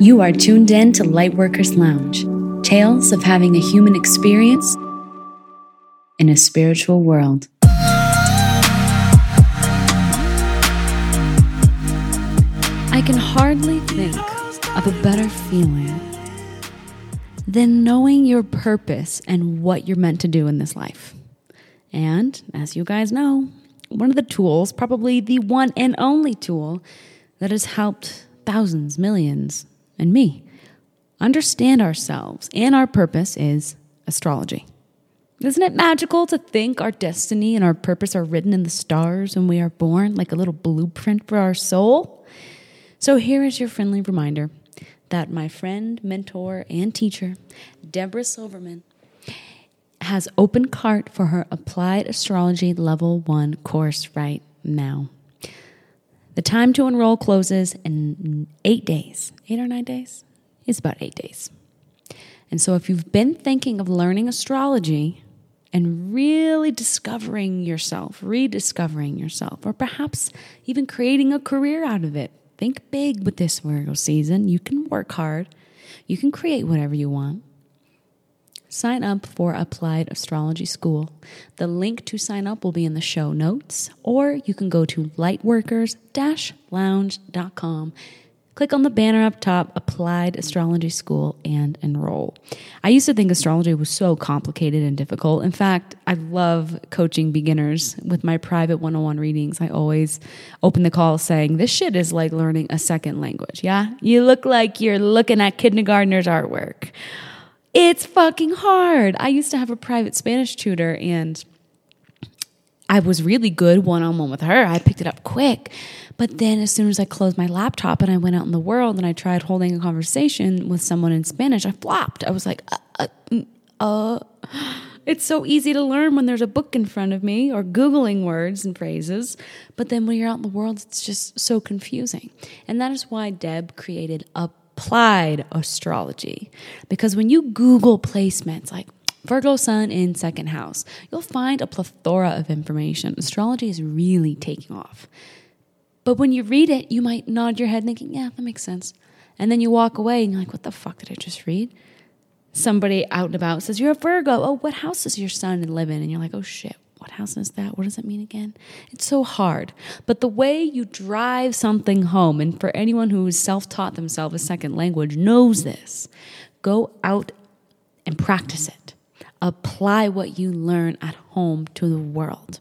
You are tuned in to Lightworkers Lounge tales of having a human experience in a spiritual world. I can hardly think of a better feeling than knowing your purpose and what you're meant to do in this life. And as you guys know, one of the tools, probably the one and only tool that has helped thousands, millions, and me understand ourselves and our purpose is astrology. Isn't it magical to think our destiny and our purpose are written in the stars when we are born, like a little blueprint for our soul? So, here is your friendly reminder that my friend, mentor, and teacher, Deborah Silverman, has open cart for her Applied Astrology Level 1 course right now. The time to enroll closes in eight days. Eight or nine days? It's about eight days. And so, if you've been thinking of learning astrology and really discovering yourself, rediscovering yourself, or perhaps even creating a career out of it, think big with this Virgo season. You can work hard, you can create whatever you want. Sign up for Applied Astrology School. The link to sign up will be in the show notes, or you can go to lightworkers lounge.com. Click on the banner up top, Applied Astrology School, and enroll. I used to think astrology was so complicated and difficult. In fact, I love coaching beginners with my private one on one readings. I always open the call saying, This shit is like learning a second language. Yeah? You look like you're looking at kindergartner's artwork. It's fucking hard. I used to have a private Spanish tutor and I was really good one on one with her. I picked it up quick. But then, as soon as I closed my laptop and I went out in the world and I tried holding a conversation with someone in Spanish, I flopped. I was like, uh, uh, uh. It's so easy to learn when there's a book in front of me or Googling words and phrases. But then when you're out in the world, it's just so confusing. And that is why Deb created a applied astrology. Because when you Google placements like Virgo sun in second house, you'll find a plethora of information. Astrology is really taking off. But when you read it, you might nod your head thinking, yeah, that makes sense. And then you walk away and you're like, what the fuck did I just read? Somebody out and about says, You're a Virgo. Oh, what house does your sun live in? And you're like, Oh shit, what house is that? What does it mean again? It's so hard. But the way you drive something home, and for anyone who has self taught themselves a second language knows this, go out and practice it. Apply what you learn at home to the world.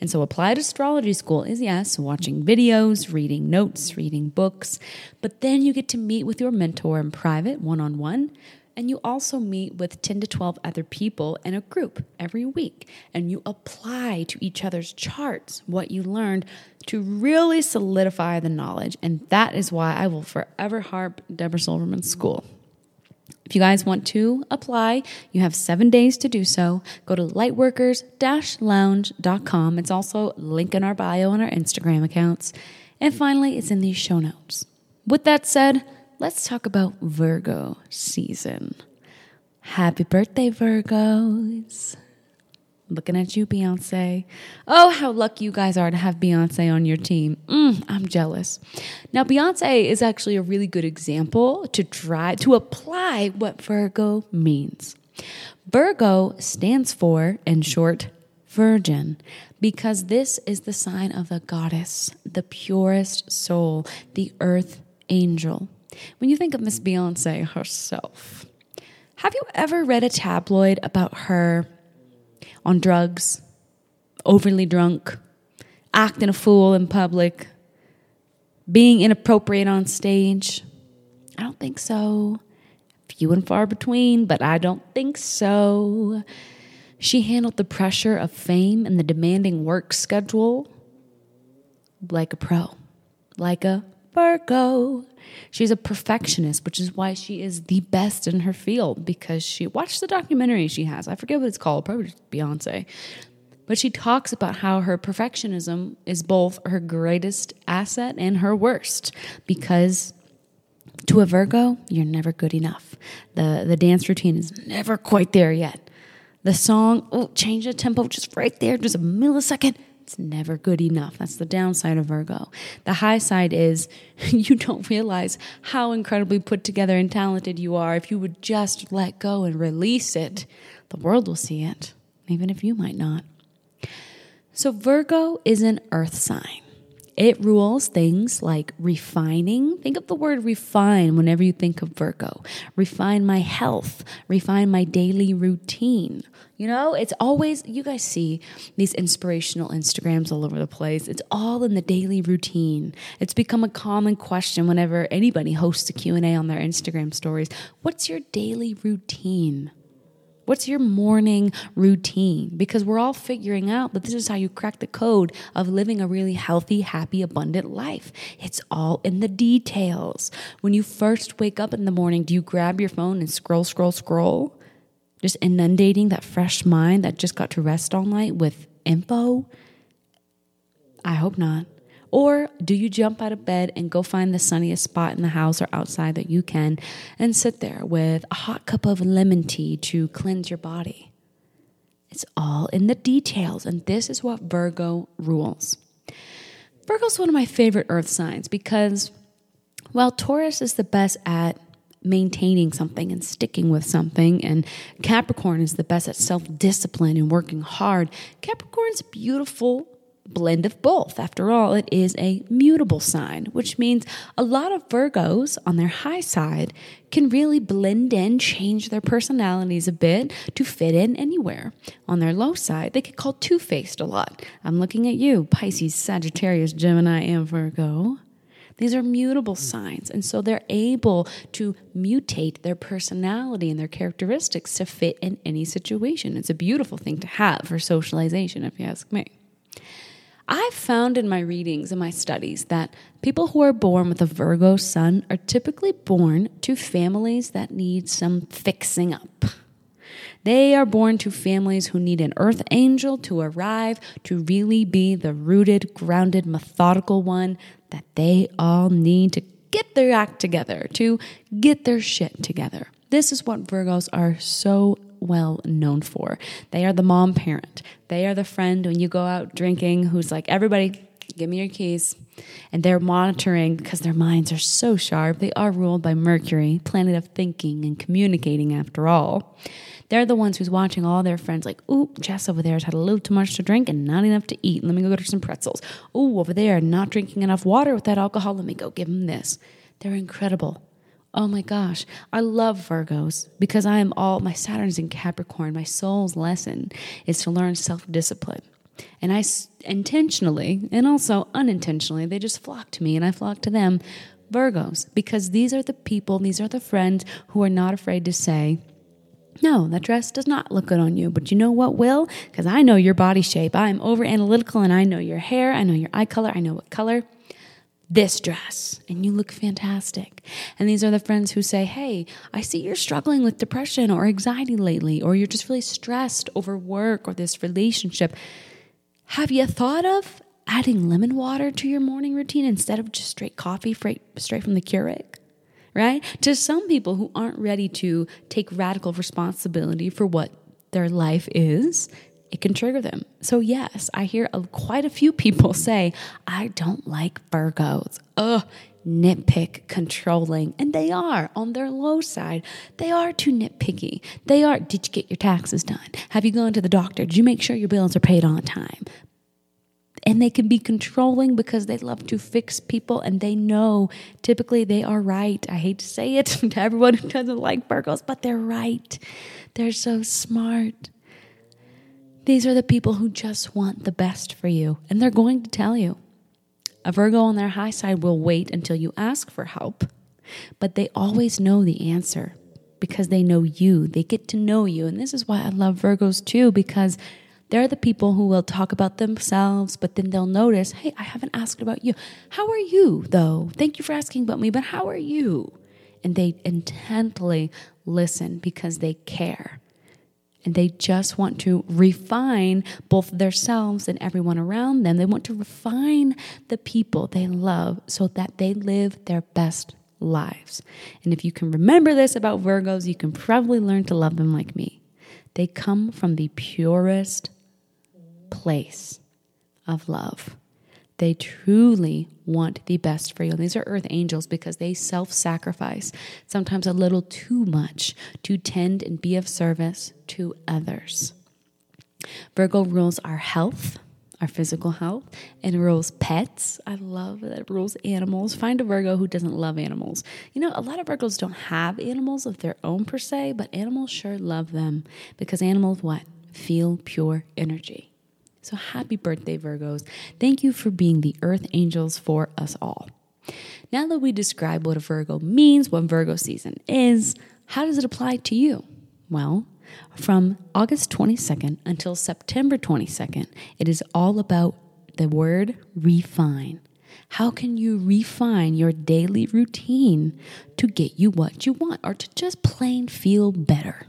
And so, applied astrology school is yes, watching videos, reading notes, reading books, but then you get to meet with your mentor in private, one on one, and you also meet with 10 to 12 other people in a group every week. And you apply to each other's charts what you learned to really solidify the knowledge. And that is why I will forever harp Deborah Silverman's school. If you guys want to apply, you have seven days to do so. Go to lightworkers lounge.com. It's also link in our bio on our Instagram accounts. And finally, it's in these show notes. With that said, let's talk about Virgo season. Happy birthday, Virgos. Looking at you, Beyonce. Oh, how lucky you guys are to have Beyonce on your team. Mm, I'm jealous. Now, Beyonce is actually a really good example to try to apply what Virgo means. Virgo stands for, in short, virgin, because this is the sign of the goddess, the purest soul, the earth angel. When you think of Miss Beyonce herself, have you ever read a tabloid about her on drugs, overly drunk, acting a fool in public, being inappropriate on stage? I don't think so. Few and far between, but I don't think so. She handled the pressure of fame and the demanding work schedule like a pro, like a Virgo. She's a perfectionist, which is why she is the best in her field because she watched the documentary she has. I forget what it's called, probably Beyonce. But she talks about how her perfectionism is both her greatest asset and her worst because to a Virgo, you're never good enough. The the dance routine is never quite there yet. The song, oh, change the tempo just right there, just a millisecond, It's never good enough. That's the downside of Virgo. The high side is you don't realize how incredibly put together and talented you are. If you would just let go and release it, the world will see it, even if you might not. So, Virgo is an earth sign. It rules things like refining. Think of the word refine whenever you think of Virgo. Refine my health, refine my daily routine. You know, it's always, you guys see these inspirational Instagrams all over the place. It's all in the daily routine. It's become a common question whenever anybody hosts a Q&A on their Instagram stories. What's your daily routine? What's your morning routine? Because we're all figuring out that this is how you crack the code of living a really healthy, happy, abundant life. It's all in the details. When you first wake up in the morning, do you grab your phone and scroll, scroll, scroll? Just inundating that fresh mind that just got to rest all night with info? I hope not. Or do you jump out of bed and go find the sunniest spot in the house or outside that you can and sit there with a hot cup of lemon tea to cleanse your body? It's all in the details, and this is what Virgo rules. Virgo is one of my favorite earth signs because, while Taurus is the best at maintaining something and sticking with something. And Capricorn is the best at self discipline and working hard. Capricorn's beautiful blend of both. After all, it is a mutable sign, which means a lot of Virgos on their high side can really blend in, change their personalities a bit to fit in anywhere. On their low side, they get called two faced a lot. I'm looking at you, Pisces, Sagittarius, Gemini, and Virgo. These are mutable signs. And so they're able to mutate their personality and their characteristics to fit in any situation. It's a beautiful thing to have for socialization, if you ask me. I've found in my readings and my studies that people who are born with a Virgo sun are typically born to families that need some fixing up. They are born to families who need an earth angel to arrive to really be the rooted, grounded, methodical one that they all need to get their act together, to get their shit together. This is what Virgos are so well known for. They are the mom parent. They are the friend when you go out drinking who's like, everybody, give me your keys. And they're monitoring because their minds are so sharp. They are ruled by Mercury, planet of thinking and communicating after all. They're the ones who's watching all their friends like, ooh, Jess over there has had a little too much to drink and not enough to eat. Let me go get her some pretzels. Ooh, over there, not drinking enough water with that alcohol. Let me go give him this. They're incredible. Oh my gosh, I love Virgos because I am all, my Saturn's in Capricorn. My soul's lesson is to learn self discipline. And I intentionally and also unintentionally, they just flock to me and I flock to them, Virgos, because these are the people, these are the friends who are not afraid to say, no, that dress does not look good on you. But you know what will? Because I know your body shape. I'm over analytical and I know your hair. I know your eye color. I know what color this dress and you look fantastic. And these are the friends who say, Hey, I see you're struggling with depression or anxiety lately, or you're just really stressed over work or this relationship. Have you thought of adding lemon water to your morning routine instead of just straight coffee straight from the Keurig? Right? To some people who aren't ready to take radical responsibility for what their life is, it can trigger them. So, yes, I hear a, quite a few people say, I don't like Virgos. Ugh, nitpick, controlling. And they are on their low side. They are too nitpicky. They are, did you get your taxes done? Have you gone to the doctor? Did you make sure your bills are paid on time? And they can be controlling because they love to fix people and they know typically they are right. I hate to say it to everyone who doesn't like Virgos, but they're right. They're so smart. These are the people who just want the best for you, and they're going to tell you. A Virgo on their high side will wait until you ask for help, but they always know the answer because they know you. They get to know you. And this is why I love Virgos too, because they're the people who will talk about themselves, but then they'll notice, hey, I haven't asked about you. How are you, though? Thank you for asking about me, but how are you? And they intently listen because they care and they just want to refine both themselves and everyone around them. They want to refine the people they love so that they live their best lives. And if you can remember this about Virgos, you can probably learn to love them like me. They come from the purest place of love. They truly want the best for you. And these are earth angels because they self sacrifice, sometimes a little too much, to tend and be of service to others. Virgo rules our health, our physical health, and rules pets. I love that rules animals. Find a Virgo who doesn't love animals. You know, a lot of Virgos don't have animals of their own per se, but animals sure love them because animals what? Feel pure energy. So happy birthday, Virgos. Thank you for being the earth angels for us all. Now that we describe what a Virgo means, what Virgo season is, how does it apply to you? Well, from August 22nd until September 22nd, it is all about the word refine. How can you refine your daily routine to get you what you want or to just plain feel better?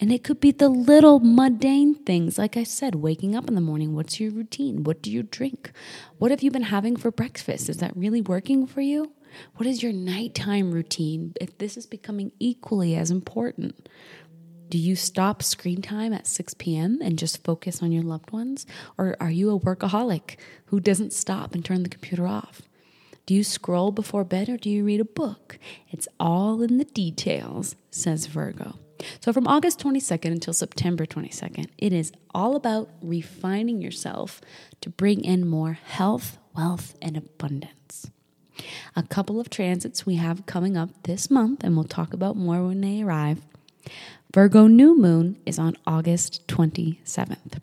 And it could be the little mundane things. Like I said, waking up in the morning. What's your routine? What do you drink? What have you been having for breakfast? Is that really working for you? What is your nighttime routine? If this is becoming equally as important, do you stop screen time at 6 p.m. and just focus on your loved ones? Or are you a workaholic who doesn't stop and turn the computer off? Do you scroll before bed or do you read a book? It's all in the details, says Virgo. So, from August 22nd until September 22nd, it is all about refining yourself to bring in more health, wealth, and abundance. A couple of transits we have coming up this month, and we'll talk about more when they arrive. Virgo new moon is on August 27th.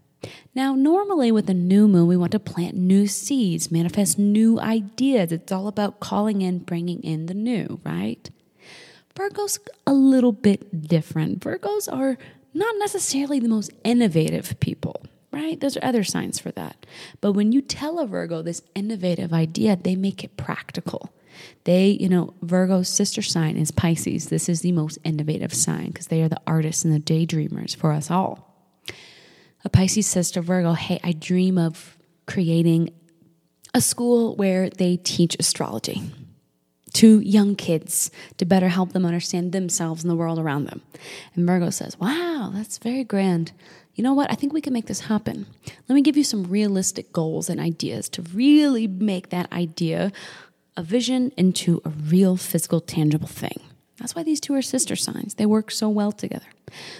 Now, normally with a new moon, we want to plant new seeds, manifest new ideas. It's all about calling in, bringing in the new, right? Virgo's a little bit different. Virgos are not necessarily the most innovative people, right? Those are other signs for that. But when you tell a Virgo this innovative idea, they make it practical. They, you know, Virgo's sister sign is Pisces. This is the most innovative sign because they are the artists and the daydreamers for us all. A Pisces says to Virgo, Hey, I dream of creating a school where they teach astrology to young kids to better help them understand themselves and the world around them. And Virgo says, Wow, that's very grand. You know what? I think we can make this happen. Let me give you some realistic goals and ideas to really make that idea a vision into a real physical, tangible thing. That's why these two are sister signs. They work so well together.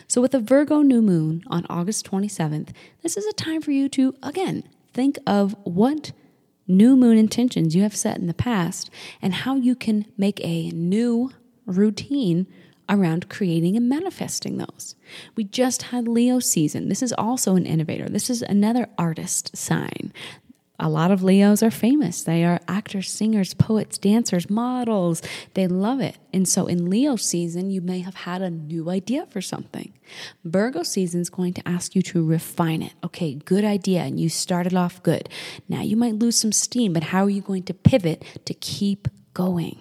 So, with a Virgo new moon on August 27th, this is a time for you to, again, think of what new moon intentions you have set in the past and how you can make a new routine around creating and manifesting those. We just had Leo season. This is also an innovator. This is another artist sign a lot of Leos are famous. They are actors, singers, poets, dancers, models. They love it. And so in Leo season, you may have had a new idea for something. Virgo season is going to ask you to refine it. Okay, good idea. And you started off good. Now you might lose some steam, but how are you going to pivot to keep going?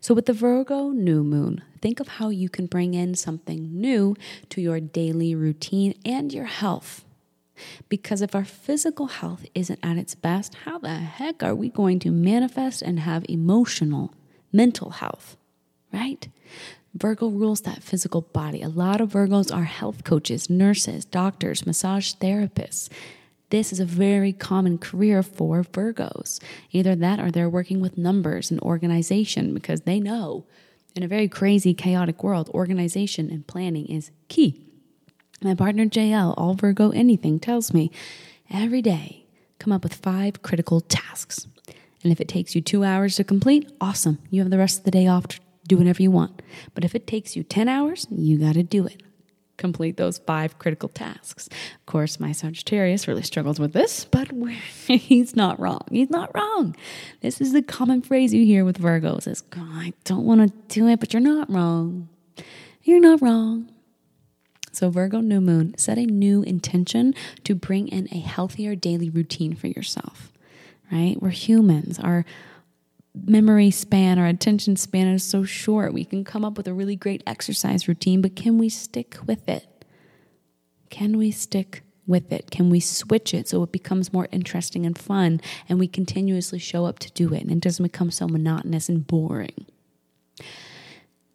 So, with the Virgo new moon, think of how you can bring in something new to your daily routine and your health. Because if our physical health isn't at its best, how the heck are we going to manifest and have emotional, mental health? Right? Virgo rules that physical body. A lot of Virgos are health coaches, nurses, doctors, massage therapists. This is a very common career for Virgos. Either that or they're working with numbers and organization because they know in a very crazy, chaotic world, organization and planning is key. My partner JL, all Virgo anything, tells me every day come up with five critical tasks. And if it takes you two hours to complete, awesome. You have the rest of the day off to do whatever you want. But if it takes you 10 hours, you got to do it. Complete those five critical tasks. Of course, my Sagittarius really struggles with this, but he's not wrong. He's not wrong. This is the common phrase you hear with Virgos is, I don't want to do it, but you're not wrong. You're not wrong. So, Virgo new moon, set a new intention to bring in a healthier daily routine for yourself, right? We're humans. Our memory span, our attention span is so short. We can come up with a really great exercise routine, but can we stick with it? Can we stick with it? Can we switch it so it becomes more interesting and fun and we continuously show up to do it and it doesn't become so monotonous and boring?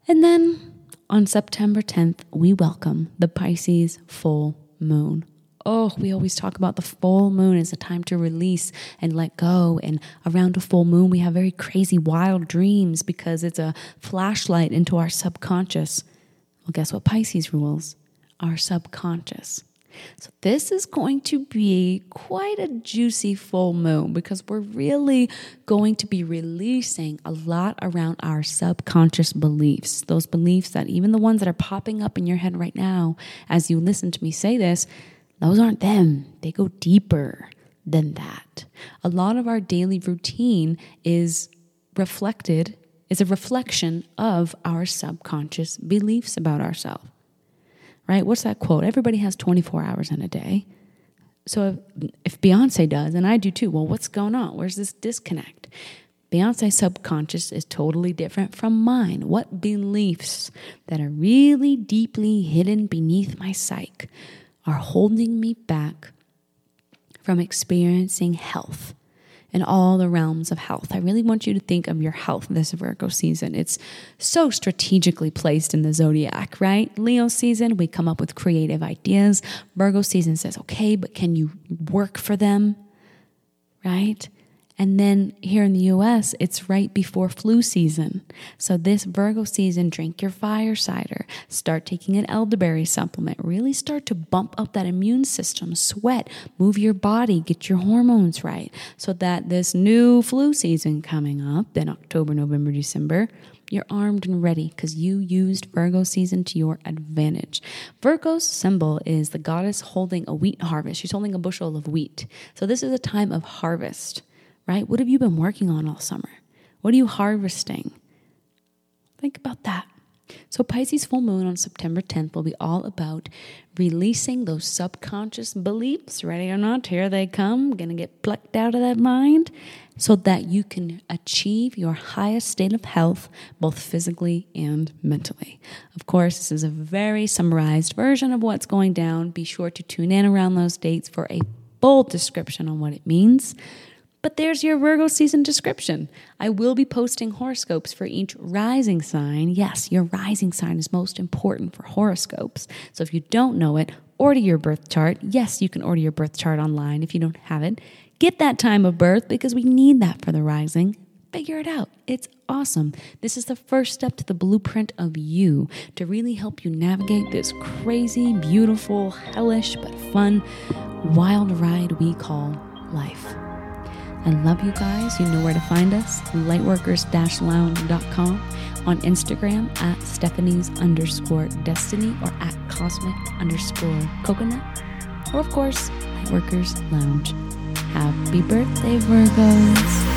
And then on September 10th, we welcome the Pisces full moon. Oh, we always talk about the full moon as a time to release and let go. And around a full moon, we have very crazy, wild dreams because it's a flashlight into our subconscious. Well, guess what Pisces rules? Our subconscious. So, this is going to be quite a juicy full moon because we're really going to be releasing a lot around our subconscious beliefs. Those beliefs that even the ones that are popping up in your head right now, as you listen to me say this, those aren't them. They go deeper than that. A lot of our daily routine is reflected, is a reflection of our subconscious beliefs about ourselves right? What's that quote? Everybody has 24 hours in a day. So if, if Beyonce does, and I do too, well, what's going on? Where's this disconnect? Beyonce's subconscious is totally different from mine. What beliefs that are really deeply hidden beneath my psyche are holding me back from experiencing health? In all the realms of health. I really want you to think of your health this Virgo season. It's so strategically placed in the zodiac, right? Leo season, we come up with creative ideas. Virgo season says, okay, but can you work for them? Right? And then here in the US, it's right before flu season. So, this Virgo season, drink your fire cider, start taking an elderberry supplement, really start to bump up that immune system, sweat, move your body, get your hormones right, so that this new flu season coming up in October, November, December, you're armed and ready because you used Virgo season to your advantage. Virgo's symbol is the goddess holding a wheat harvest. She's holding a bushel of wheat. So, this is a time of harvest right? What have you been working on all summer? What are you harvesting? Think about that. So, Pisces full moon on September 10th will be all about releasing those subconscious beliefs. Ready or not, here they come, gonna get plucked out of that mind so that you can achieve your highest state of health, both physically and mentally. Of course, this is a very summarized version of what's going down. Be sure to tune in around those dates for a full description on what it means. But there's your Virgo season description. I will be posting horoscopes for each rising sign. Yes, your rising sign is most important for horoscopes. So if you don't know it, order your birth chart. Yes, you can order your birth chart online if you don't have it. Get that time of birth because we need that for the rising. Figure it out. It's awesome. This is the first step to the blueprint of you to really help you navigate this crazy, beautiful, hellish, but fun, wild ride we call life. I love you guys. You know where to find us lightworkers-lounge.com, on Instagram at Stephanie's underscore destiny or at cosmic underscore coconut, or of course, Lightworkers Lounge. Happy birthday, Virgos!